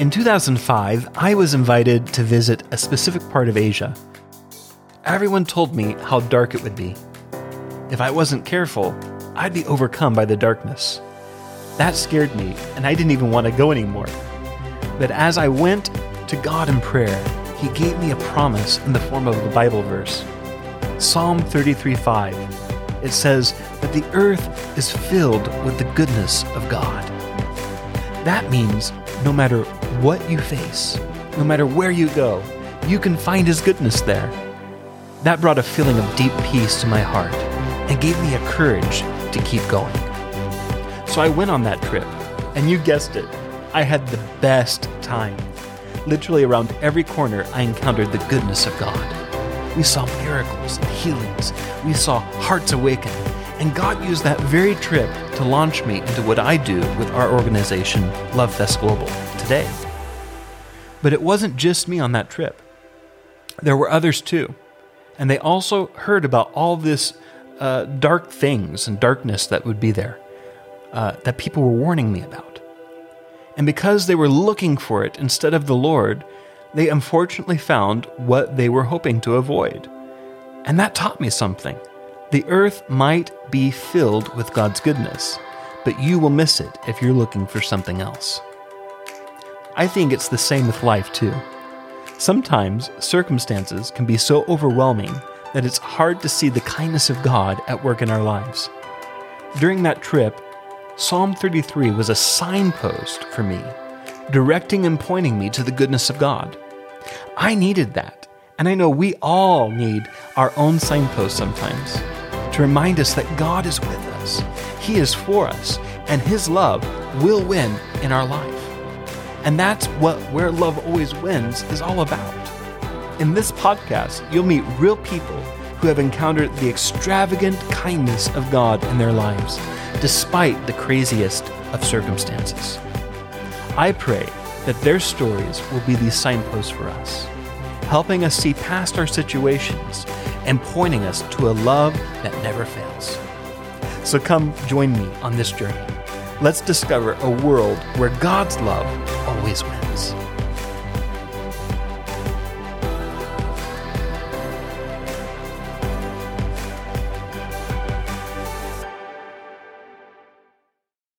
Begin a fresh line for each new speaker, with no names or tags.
In 2005, I was invited to visit a specific part of Asia. Everyone told me how dark it would be. If I wasn't careful, I'd be overcome by the darkness. That scared me, and I didn't even want to go anymore. But as I went to God in prayer, He gave me a promise in the form of a Bible verse. Psalm 33 5. It says that the earth is filled with the goodness of God. That means no matter what you face, no matter where you go, you can find His goodness there. That brought a feeling of deep peace to my heart and gave me a courage to keep going. So I went on that trip, and you guessed it, I had the best time. Literally around every corner, I encountered the goodness of God. We saw miracles and healings, we saw hearts awaken, and God used that very trip to launch me into what I do with our organization, Love Fest Global, today. But it wasn't just me on that trip. There were others too. And they also heard about all this uh, dark things and darkness that would be there uh, that people were warning me about. And because they were looking for it instead of the Lord, they unfortunately found what they were hoping to avoid. And that taught me something. The earth might be filled with God's goodness, but you will miss it if you're looking for something else. I think it's the same with life, too. Sometimes circumstances can be so overwhelming that it's hard to see the kindness of God at work in our lives. During that trip, Psalm 33 was a signpost for me, directing and pointing me to the goodness of God. I needed that, and I know we all need our own signpost sometimes to remind us that God is with us, He is for us, and His love will win in our life. And that's what Where Love Always Wins is all about. In this podcast, you'll meet real people who have encountered the extravagant kindness of God in their lives, despite the craziest of circumstances. I pray that their stories will be these signposts for us, helping us see past our situations and pointing us to a love that never fails. So come join me on this journey. Let's discover a world where God's love always wins.